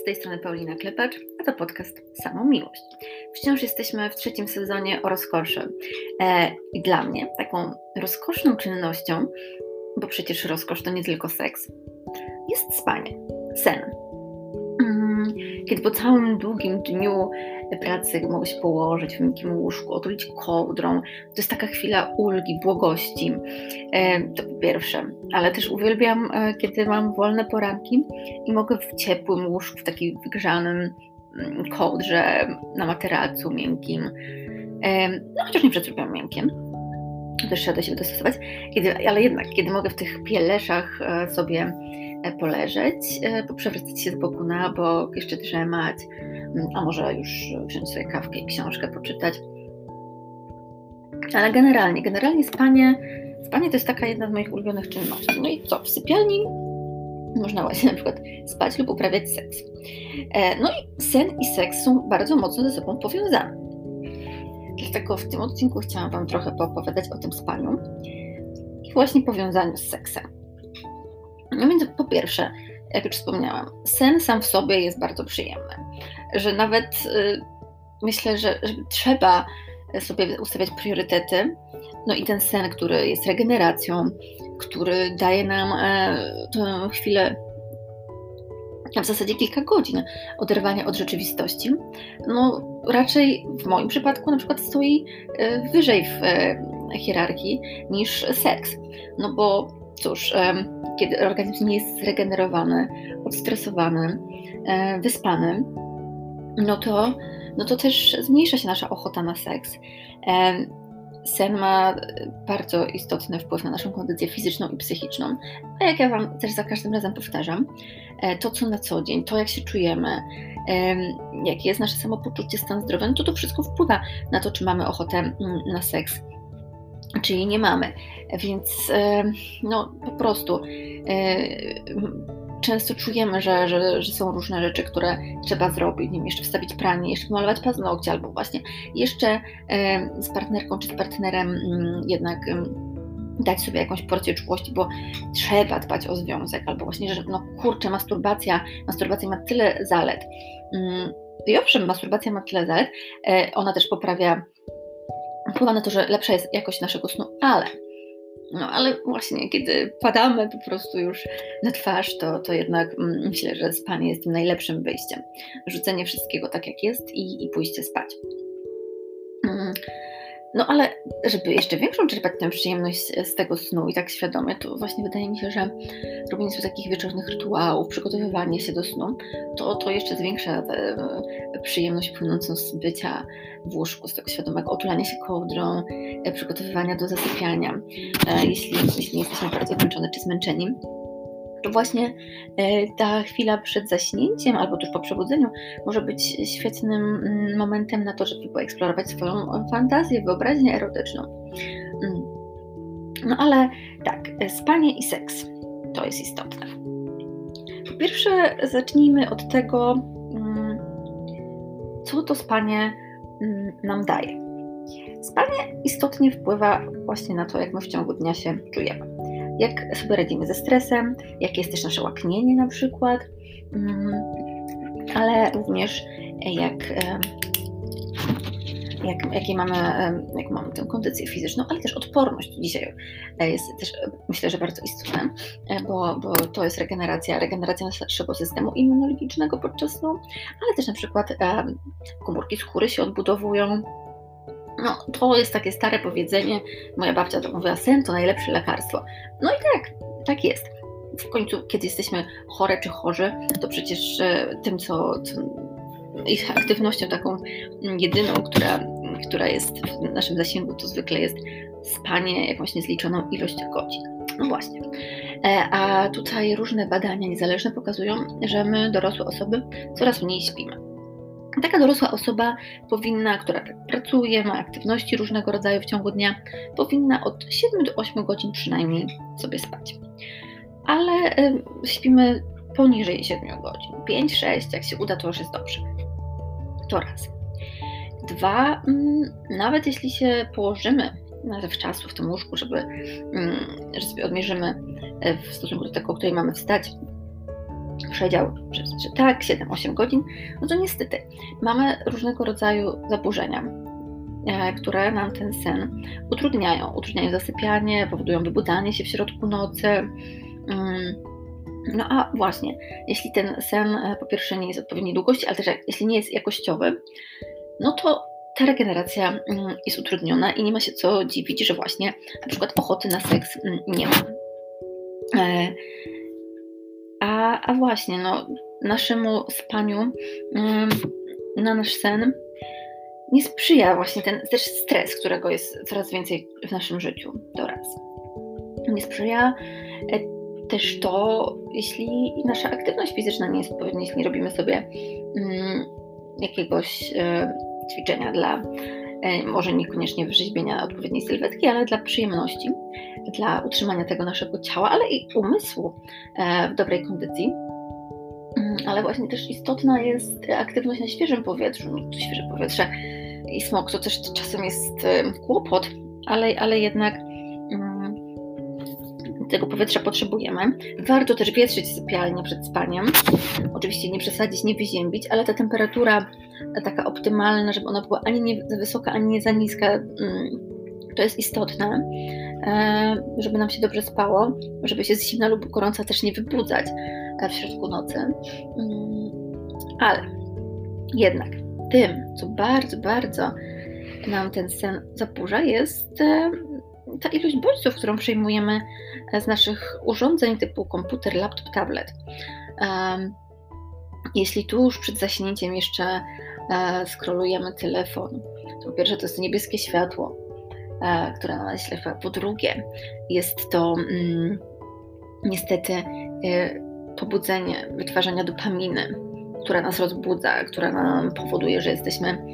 Z tej strony Paulina Klepacz, a to podcast Samą Miłość. Wciąż jesteśmy w trzecim sezonie o rozkoszy. E, I dla mnie taką rozkoszną czynnością, bo przecież rozkosz to nie tylko seks, jest spanie, sen. Mm, kiedy po całym długim dniu pracy mogę się położyć w miękkim łóżku, otulić kołdrą. To jest taka chwila ulgi, błogości. E, to po pierwsze, ale też uwielbiam, e, kiedy mam wolne poranki i mogę w ciepłym łóżku, w takim wygrzanym mm, kołdrze, na materacu miękkim, e, no chociaż nie przetrzepiam miękkiem, też trzeba do siebie dostosować, kiedy, ale jednak, kiedy mogę w tych pieleszach sobie poleżeć, poprzewracać się z boku na bok, jeszcze drzemać, mm, a może już wziąć sobie kawkę i książkę poczytać. Ale generalnie, generalnie spanie, spanie to jest taka jedna z moich ulubionych czynności. No i co, w sypialni można właśnie na przykład spać lub uprawiać seks. E, no i sen i seks są bardzo mocno ze sobą powiązane. Dlatego w tym odcinku chciałam Wam trochę poopowiadać o tym spaniu i właśnie powiązaniu z seksem. No więc po pierwsze, jak już wspomniałam, sen sam w sobie jest bardzo przyjemny. Że nawet y, myślę, że, że trzeba sobie ustawiać priorytety. No i ten sen, który jest regeneracją, który daje nam e, tę chwilę, w zasadzie kilka godzin oderwania od rzeczywistości, no raczej w moim przypadku na przykład stoi e, wyżej w e, hierarchii niż seks. No bo cóż, kiedy organizm nie jest zregenerowany, odstresowany, e, wyspany, no to, no to też zmniejsza się nasza ochota na seks. Sen ma bardzo istotny wpływ na naszą kondycję fizyczną i psychiczną. A jak ja Wam też za każdym razem powtarzam, e, to co na co dzień, to jak się czujemy, jakie jest nasze samopoczucie, stan zdrowia, no to to wszystko wpływa na to, czy mamy ochotę mm, na seks czyli nie mamy. Więc e, no, po prostu e, często czujemy, że, że, że, są różne rzeczy, które trzeba zrobić, nie wiem, jeszcze wstawić pranie, jeszcze malować paznokcie, albo właśnie jeszcze e, z partnerką czy z partnerem mm, jednak dać sobie jakąś porcję czułości, bo trzeba dbać o związek, albo właśnie, że no kurczę, masturbacja, masturbacja ma tyle zalet. Mm, I owszem, masturbacja ma tyle zalet, ona też poprawia wpływa na to, że lepsza jest jakość naszego snu, ale no ale właśnie, kiedy padamy po prostu już na twarz, to, to jednak mm, myślę, że spanie jest tym najlepszym wyjściem. Rzucenie wszystkiego tak jak jest i, i pójście spać. No ale żeby jeszcze większą czerpać tę przyjemność z tego snu i tak świadomie, to właśnie wydaje mi się, że robienie sobie takich wieczornych rytuałów, przygotowywanie się do snu, to, to jeszcze zwiększa tę przyjemność płynącą z bycia w łóżku, z tego świadomego otulania się kołdrą, e, przygotowywania do zasypiania, e, jeśli, jeśli jesteśmy bardzo zmęczone czy zmęczeni to właśnie e, ta chwila przed zaśnięciem albo tuż po przebudzeniu może być świetnym mm, momentem na to, żeby poeksplorować swoją fantazję, wyobraźnię erotyczną. Mm. No ale tak, spanie i seks to jest istotne. Po pierwsze, zacznijmy od tego, mm, co to spanie nam daje. Spanie istotnie wpływa właśnie na to, jak my w ciągu dnia się czujemy jak sobie radzimy ze stresem, jakie jest też nasze łaknienie na przykład, mm, ale również jak, jak, jakie mamy, jak mamy tę kondycję fizyczną, ale też odporność. Dzisiaj e, jest też myślę, że bardzo istotna, e, bo, bo to jest regeneracja, regeneracja naszego systemu immunologicznego podczas snu, ale też na przykład komórki skóry się odbudowują, no, to jest takie stare powiedzenie. Moja babcia to mówiła, sen to najlepsze lekarstwo. No i tak, tak jest. W końcu, kiedy jesteśmy chore czy chorzy, to przecież e, tym, co, co ich aktywnością taką jedyną, która, która jest w naszym zasięgu, to zwykle jest spanie jakąś niezliczoną ilość godzin. No właśnie. E, a tutaj różne badania niezależne pokazują, że my, dorosłe osoby, coraz mniej śpimy. Taka dorosła osoba powinna, która tak pracuje, ma aktywności różnego rodzaju w ciągu dnia, powinna od 7 do 8 godzin przynajmniej sobie spać. Ale y, śpimy poniżej 7 godzin. 5-6, jak się uda, to już jest dobrze. To raz. Dwa, mm, nawet jeśli się położymy zawczasu w tym łóżku, żeby, mm, że sobie odmierzymy e, w stosunku do tego, o której mamy wstać, przedział, że tak, 7-8 godzin, no to niestety mamy różnego rodzaju zaburzenia, e, które nam ten sen utrudniają. Utrudniają zasypianie, powodują wybudzanie się w środku nocy. Mm, no a właśnie, jeśli ten sen e, po pierwsze nie jest odpowiedniej długości, ale też jeśli nie jest jakościowy, no to ta regeneracja mm, jest utrudniona i nie ma się co dziwić, że właśnie na przykład ochoty na seks mm, nie ma. A, a właśnie, no, naszemu spaniu, mm, na nasz sen nie sprzyja właśnie ten też stres, którego jest coraz więcej w naszym życiu. To raz. Nie sprzyja e, też to, jeśli nasza aktywność fizyczna nie jest odpowiednia, jeśli nie robimy sobie jakiegoś e, ćwiczenia dla może niekoniecznie wyrzeźbienia odpowiedniej sylwetki, ale dla przyjemności, dla utrzymania tego naszego ciała, ale i umysłu e, w dobrej kondycji. Mm, ale właśnie też istotna jest aktywność na świeżym powietrzu. No, świeże powietrze i smog to też czasem jest e, kłopot, ale, ale jednak tego powietrza potrzebujemy. Warto też wietrzyć sypialnię przed spaniem. Oczywiście nie przesadzić, nie wyziębić, ale ta temperatura taka optymalna, żeby ona była ani nie za wysoka, ani nie za niska. Mm, to jest istotne, e, żeby nam się dobrze spało, żeby się z zimna lub gorąca też nie wybudzać e, w środku nocy. Mm, ale jednak tym, co bardzo, bardzo nam ten sen zaburza, jest e, ta ilość bodźców, którą przyjmujemy z naszych urządzeń typu komputer, laptop, tablet. Jeśli tuż przed zaśnięciem jeszcze e, skrolujemy telefon, to po pierwsze to jest niebieskie światło, e, które na nas wpływa. Po drugie jest to mm, niestety e, pobudzenie wytwarzania dopaminy, która nas rozbudza, która nam powoduje, że jesteśmy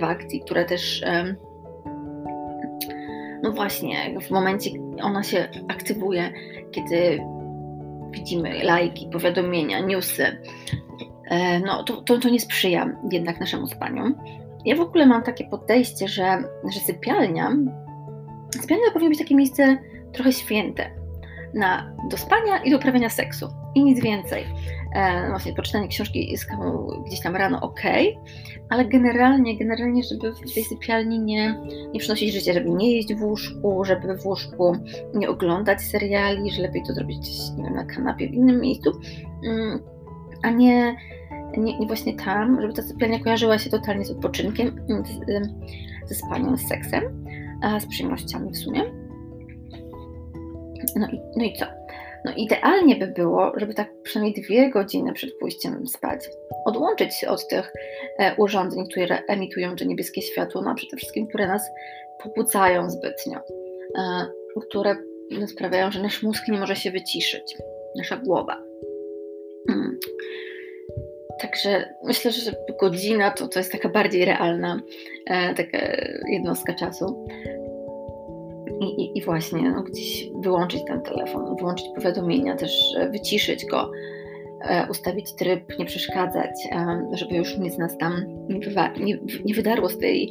w akcji, która też no właśnie, w momencie ona się aktywuje, kiedy widzimy lajki, powiadomienia, newsy, e, no to, to, to nie sprzyja jednak naszemu spaniu. Ja w ogóle mam takie podejście, że, że sypialnia, sypialnia powinno być takie miejsce trochę święte na, do spania i do uprawiania seksu i nic więcej. E, właśnie poczytanie książki z kawą gdzieś tam rano ok, ale generalnie, generalnie, żeby w tej sypialni nie, nie przynosić życia, żeby nie jeść w łóżku, żeby w łóżku nie oglądać seriali, że lepiej to zrobić gdzieś nie wiem, na kanapie w innym miejscu, mm, a nie, nie, nie, właśnie tam, żeby ta sypialnia kojarzyła się totalnie z odpoczynkiem, z, ze spaniem, z seksem, z przyjemnościami w sumie. No i, no i co? No idealnie by było, żeby tak przynajmniej dwie godziny przed pójściem spać odłączyć się od tych e, urządzeń, które emitują to niebieskie światło, no a przede wszystkim, które nas pobudzają zbytnio, e, które sprawiają, że nasz mózg nie może się wyciszyć, nasza głowa. Hmm. Także myślę, że godzina to, to jest taka bardziej realna e, taka jednostka czasu. I, i, i właśnie no, gdzieś wyłączyć ten telefon, wyłączyć powiadomienia, też e, wyciszyć go, e, ustawić tryb, nie przeszkadzać, e, żeby już nic nas tam nie, wywa- nie, nie wydarło z tej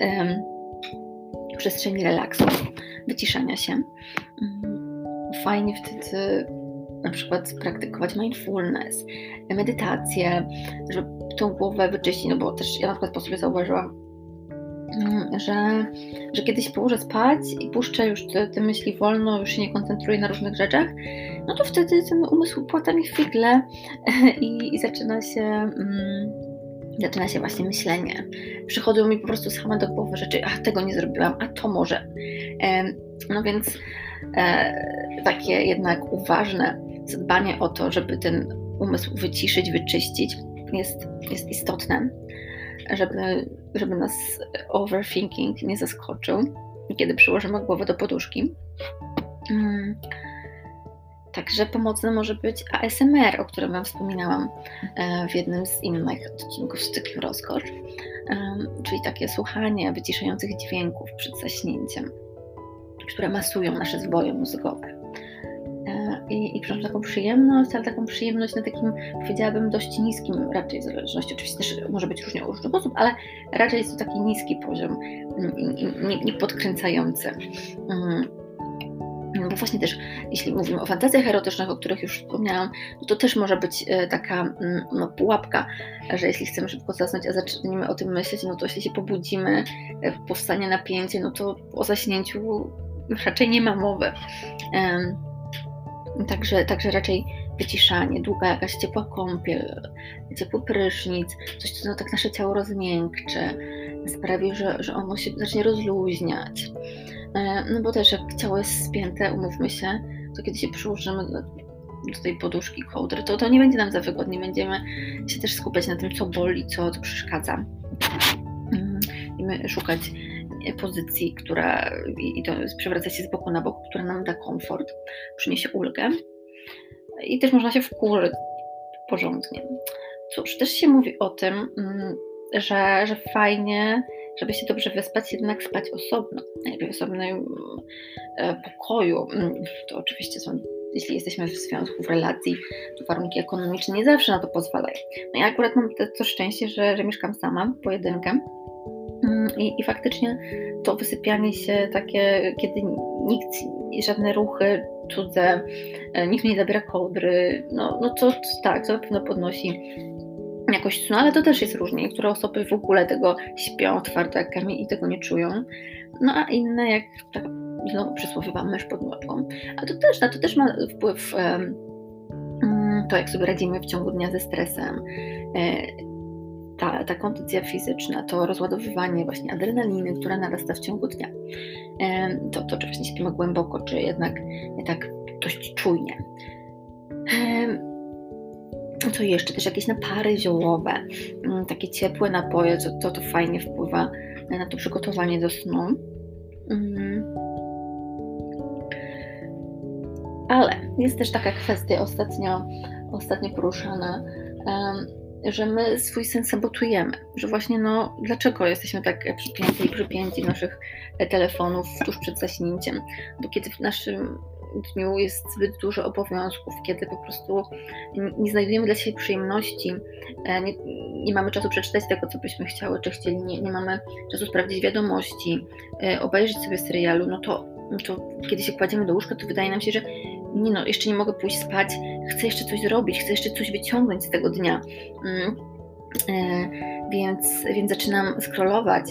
e, przestrzeni relaksu, wyciszania się. Mm, fajnie wtedy na przykład praktykować mindfulness, medytację, żeby tą głowę wyczyścić, no bo też ja na przykład po sobie zauważyłam, że, że kiedyś położę spać i puszczę już te, te, myśli wolno, już się nie koncentruję na różnych rzeczach, no to wtedy ten umysł płata mi figle i, i zaczyna się. Mm, zaczyna się właśnie myślenie. Przychodzą mi po prostu same do głowy rzeczy, a tego nie zrobiłam, a to może. No więc e, takie jednak uważne zadbanie o to, żeby ten umysł wyciszyć, wyczyścić, jest, jest istotne żeby, żeby nas overthinking nie zaskoczył, kiedy przyłożymy głowę do poduszki. Mm. Także pomocne może być ASMR, o którym Wam wspominałam e, w jednym z innych odcinków z cyklu Rozkocz, czyli takie słuchanie wyciszających dźwięków przed zaśnięciem, które masują nasze zboje mózgowe i, i taką przyjemność, ale taką przyjemność na takim, powiedziałabym, dość niskim raczej zależności. Oczywiście też może być różnie u różnych osób, ale raczej jest to taki niski poziom, mm, nie, nie podkręcający. Mm. Bo właśnie też, jeśli mówimy o fantazjach erotycznych, o których już wspomniałam, no to też może być e, taka mm, no, pułapka, że jeśli chcemy szybko zasnąć, a zaczniemy o tym myśleć, no to jeśli się pobudzimy, e, powstanie napięcie, no to o zaśnięciu raczej nie ma mowy. Także, także raczej wyciszanie, długa jakaś ciepła kąpiel, ciepły prysznic, coś, co no, tak nasze ciało rozmiękczy, sprawi, że, że ono się zacznie rozluźniać. E, no bo też jak ciało jest spięte, umówmy się, to kiedy się przyłożymy do, do tej poduszki, kołdry, to, to nie będzie nam za wygodnie. Będziemy się też skupiać na tym, co boli, co, co przeszkadza. Będziemy mm, szukać pozycji, która i to przewraca się z boku na bok, która nam da komfort, przyniesie ulgę. I też można się wkurzyć porządnie. Cóż, też się mówi o tym, mm, że, że fajnie żeby się dobrze wyspać, jednak spać osobno, najlepiej w osobnym e, pokoju. Mm, to oczywiście są, jeśli jesteśmy w związku, w relacji, to warunki ekonomiczne nie zawsze na to pozwalają. No ja akurat mam to, szczęście, że, że mieszkam sama, pojedynkę. I, I faktycznie to wysypianie się takie, kiedy nikt, żadne ruchy cudze, e, nikt nie zabiera kołdry, no, no to, tak, to na pewno podnosi jakość snu, ale to też jest różnie. Niektóre osoby w ogóle tego śpią twardo jak kamień i tego nie czują, no a inne jak tak znowu przysłowiowa mysz pod młotką. A to też, a to też ma wpływ um, to, jak sobie radzimy w ciągu dnia ze stresem, e, ta, ta kondycja fizyczna, to rozładowywanie właśnie adrenaliny, która narasta w ciągu dnia. To, to czy właśnie śpimy głęboko, czy jednak tak dość czujnie. Co jeszcze? Też jakieś napary ziołowe, mm, takie ciepłe napoje, to, to, to fajnie wpływa na to przygotowanie do snu. Mm. Ale jest też taka kwestia ostatnio, ostatnio poruszana, że my swój sen sabotujemy, że właśnie no, dlaczego jesteśmy tak przypięci i przypięci naszych telefonów tuż przed zaśnięciem, bo kiedy w naszym dniu jest zbyt dużo obowiązków, kiedy po prostu nie znajdujemy dla siebie przyjemności, e, nie, nie mamy czasu przeczytać tego, co byśmy chciały czy chcieli, nie, nie mamy czasu sprawdzić wiadomości, e, obejrzeć sobie serialu, no to, to kiedy się kładziemy do łóżka, to wydaje nam się, że nie no, jeszcze nie mogę pójść spać, chcę jeszcze coś zrobić, chcę jeszcze coś wyciągnąć z tego dnia. Mm. E, więc, więc zaczynam scrollować.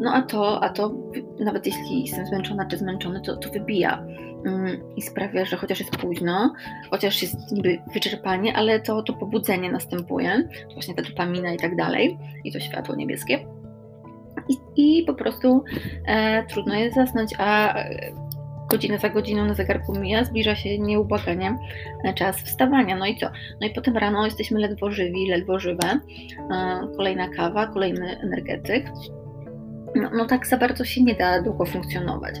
No a to, a to nawet jeśli jestem zmęczona czy zmęczony, to, to wybija mm, i sprawia, że chociaż jest późno, chociaż jest niby wyczerpanie, ale to, to pobudzenie następuje, właśnie ta dopamina i tak dalej, i to światło niebieskie. I, i po prostu e, trudno jest zasnąć, a godzina za godziną na zegarku mija, zbliża się nieubłaganie czas wstawania. No i co? No i potem rano jesteśmy ledwo żywi, ledwo żywe. E, kolejna kawa, kolejny energetyk. No, no tak za bardzo się nie da długo funkcjonować.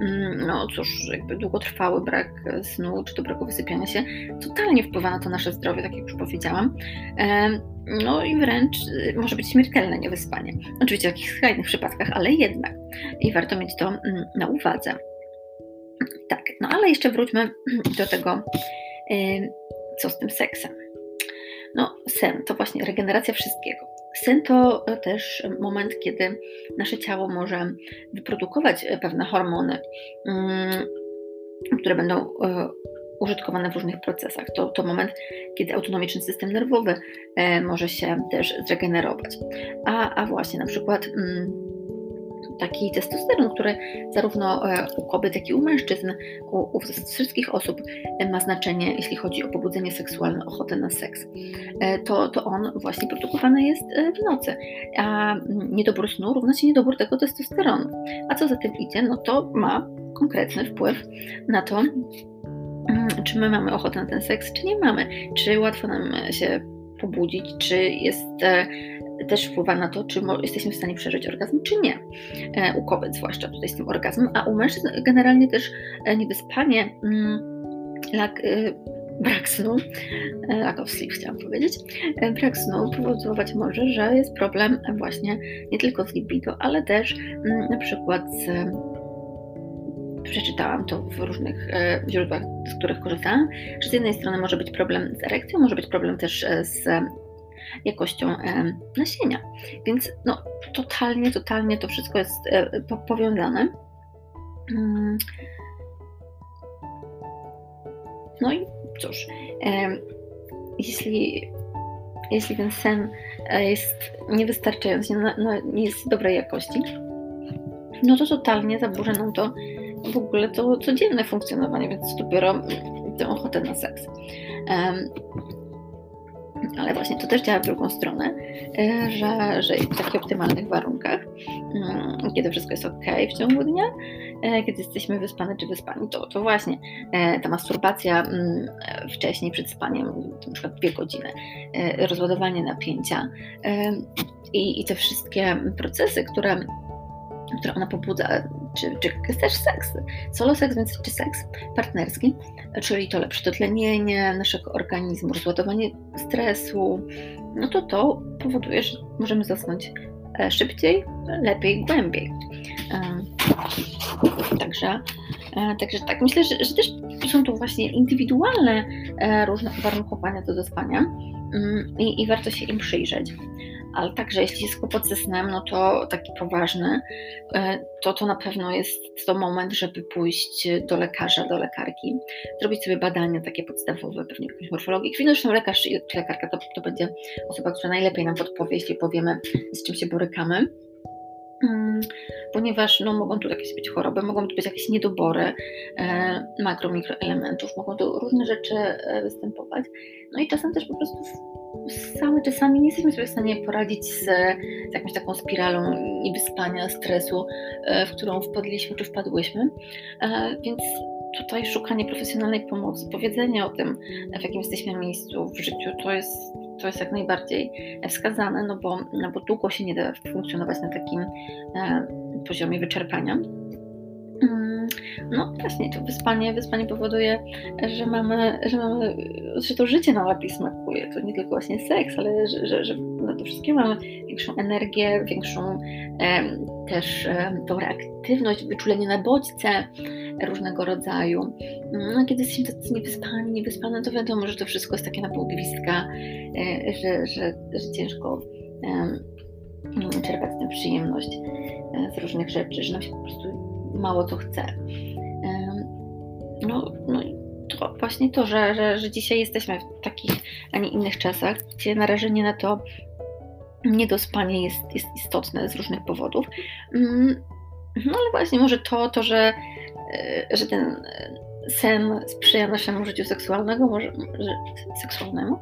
Mm, no cóż, jakby długotrwały brak snu czy dobrego wysypiania się totalnie wpływa na to nasze zdrowie, tak jak już powiedziałam. E, no i wręcz y, może być śmiertelne niewyspanie. Oczywiście w jakichś skrajnych przypadkach, ale jednak. I warto mieć to mm, na uwadze. Tak, no ale jeszcze wróćmy do tego, co z tym seksem. No, sen to właśnie regeneracja wszystkiego. Sen to też moment, kiedy nasze ciało może wyprodukować pewne hormony, które będą e, użytkowane w różnych procesach. To, to moment, kiedy autonomiczny system nerwowy e, może się też zregenerować. A, a właśnie na przykład taki testosteron, który zarówno e, u kobiet, jak i u mężczyzn, u, u wszystkich osób e, ma znaczenie, jeśli chodzi o pobudzenie seksualne, ochotę na seks, e, to, to on właśnie produkowany jest w nocy. A niedobór snu równa się niedobór tego testosteronu. A co za tym idzie, no to ma konkretny wpływ na to, czy my mamy ochotę na ten seks, czy nie mamy, czy łatwo nam się pobudzić, czy jest też wpływa na to, czy jesteśmy w stanie przeżyć orgazm, czy nie. E, u kobiet zwłaszcza tutaj z tym orgazmem, a u mężczyzn generalnie też e, niewyspanie, jak mm, brak snu, e, lack of sleep chciałam powiedzieć, brak snu powodować może, że jest problem właśnie nie tylko z libido, ale też mm, na przykład z przeczytałam to w różnych źródłach, z których korzystałam, że z jednej strony może być problem z erekcją, może być problem też z jakością nasienia. Więc no, totalnie, totalnie to wszystko jest e, powiązane. Mm. No i cóż, jeśli, jeśli ten sen e, jest niewystarczający, nie jest dobrej jakości, no to totalnie zaburza nam to w ogóle to codzienne funkcjonowanie, więc dopiero tę ochotę na seks. Ale właśnie to też działa w drugą stronę, e, że, że w takich optymalnych warunkach, mm, kiedy wszystko jest ok w ciągu dnia, e, kiedy jesteśmy wyspane czy wyspani, to, to właśnie e, ta masturbacja mm, wcześniej przed spaniem, na przykład dwie godziny, rozładowanie napięcia i, i te wszystkie procesy, które które ona pobudza, czy, czy też seks, solo seks, więc czy seks partnerski, czyli to lepsze dotlenienie naszego organizmu, rozładowanie stresu, no to to powoduje, że możemy zasnąć e, szybciej, lepiej, głębiej. Także, e, także tak, myślę, że, że też są tu właśnie indywidualne e, różne uwarunkowania do zaspania mm, i, i warto się im przyjrzeć ale także jeśli jest kłopot ze snem, no to taki poważny, e, to to na pewno jest to moment, żeby pójść do lekarza, do lekarki, zrobić sobie badania takie podstawowe, pewnie jakąś morfologię. Zresztą lekarz czy lekarka to, to będzie osoba, która najlepiej nam podpowie, jeśli powiemy, z czym się borykamy ponieważ no, mogą tu jakieś być choroby, mogą tu być jakieś niedobory e, makro, mikroelementów, mogą tu różne rzeczy e, występować. No i czasem też po prostu same czasami nie jesteśmy sobie w stanie poradzić z, z jakąś taką spiralą niewyspania, stresu, e, w którą wpadliśmy czy wpadłyśmy. E, więc tutaj szukanie profesjonalnej pomocy, powiedzenie o tym, w jakim jesteśmy miejscu w życiu, to jest, to jest jak najbardziej wskazane, no bo, no bo długo się nie da funkcjonować na takim e, poziomie wyczerpania. No właśnie, to wyspanie, wyspanie powoduje, że mamy, że mamy, że to życie nam lepiej smakuje. To nie tylko właśnie seks, ale że, że, że to wszystkie mamy większą energię, większą też tą reaktywność, wyczulenie na bodźce różnego rodzaju. No, kiedy jesteśmy tacy niewyspani, niewyspane, to wiadomo, że to wszystko jest takie na pół gwizdka, e, że, że, że ciężko czerpać tę przyjemność e, z różnych rzeczy, że nam się po prostu mało co chce. No, no to właśnie to, że, że, że dzisiaj jesteśmy w takich, a nie innych czasach, gdzie narażenie na to niedospanie jest, jest istotne z różnych powodów. Mm, no ale właśnie może to, to że, e, że ten sen sprzyja naszemu życiu seksualnemu, może, seksualnemu,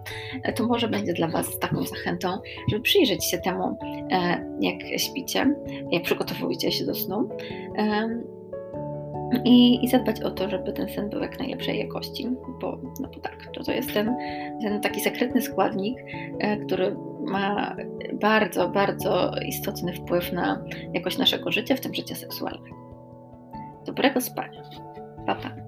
to może będzie dla Was taką zachętą, żeby przyjrzeć się temu, e, jak śpicie, jak przygotowujecie się do snu i, i zadbać o to, żeby ten sen był jak najlepszej jakości, bo, no bo tak, to, to jest ten, ten taki sekretny składnik, e, który ma bardzo, bardzo istotny wpływ na jakość naszego życia, w tym życia seksualnego. Dobrego spania. Pa, pa.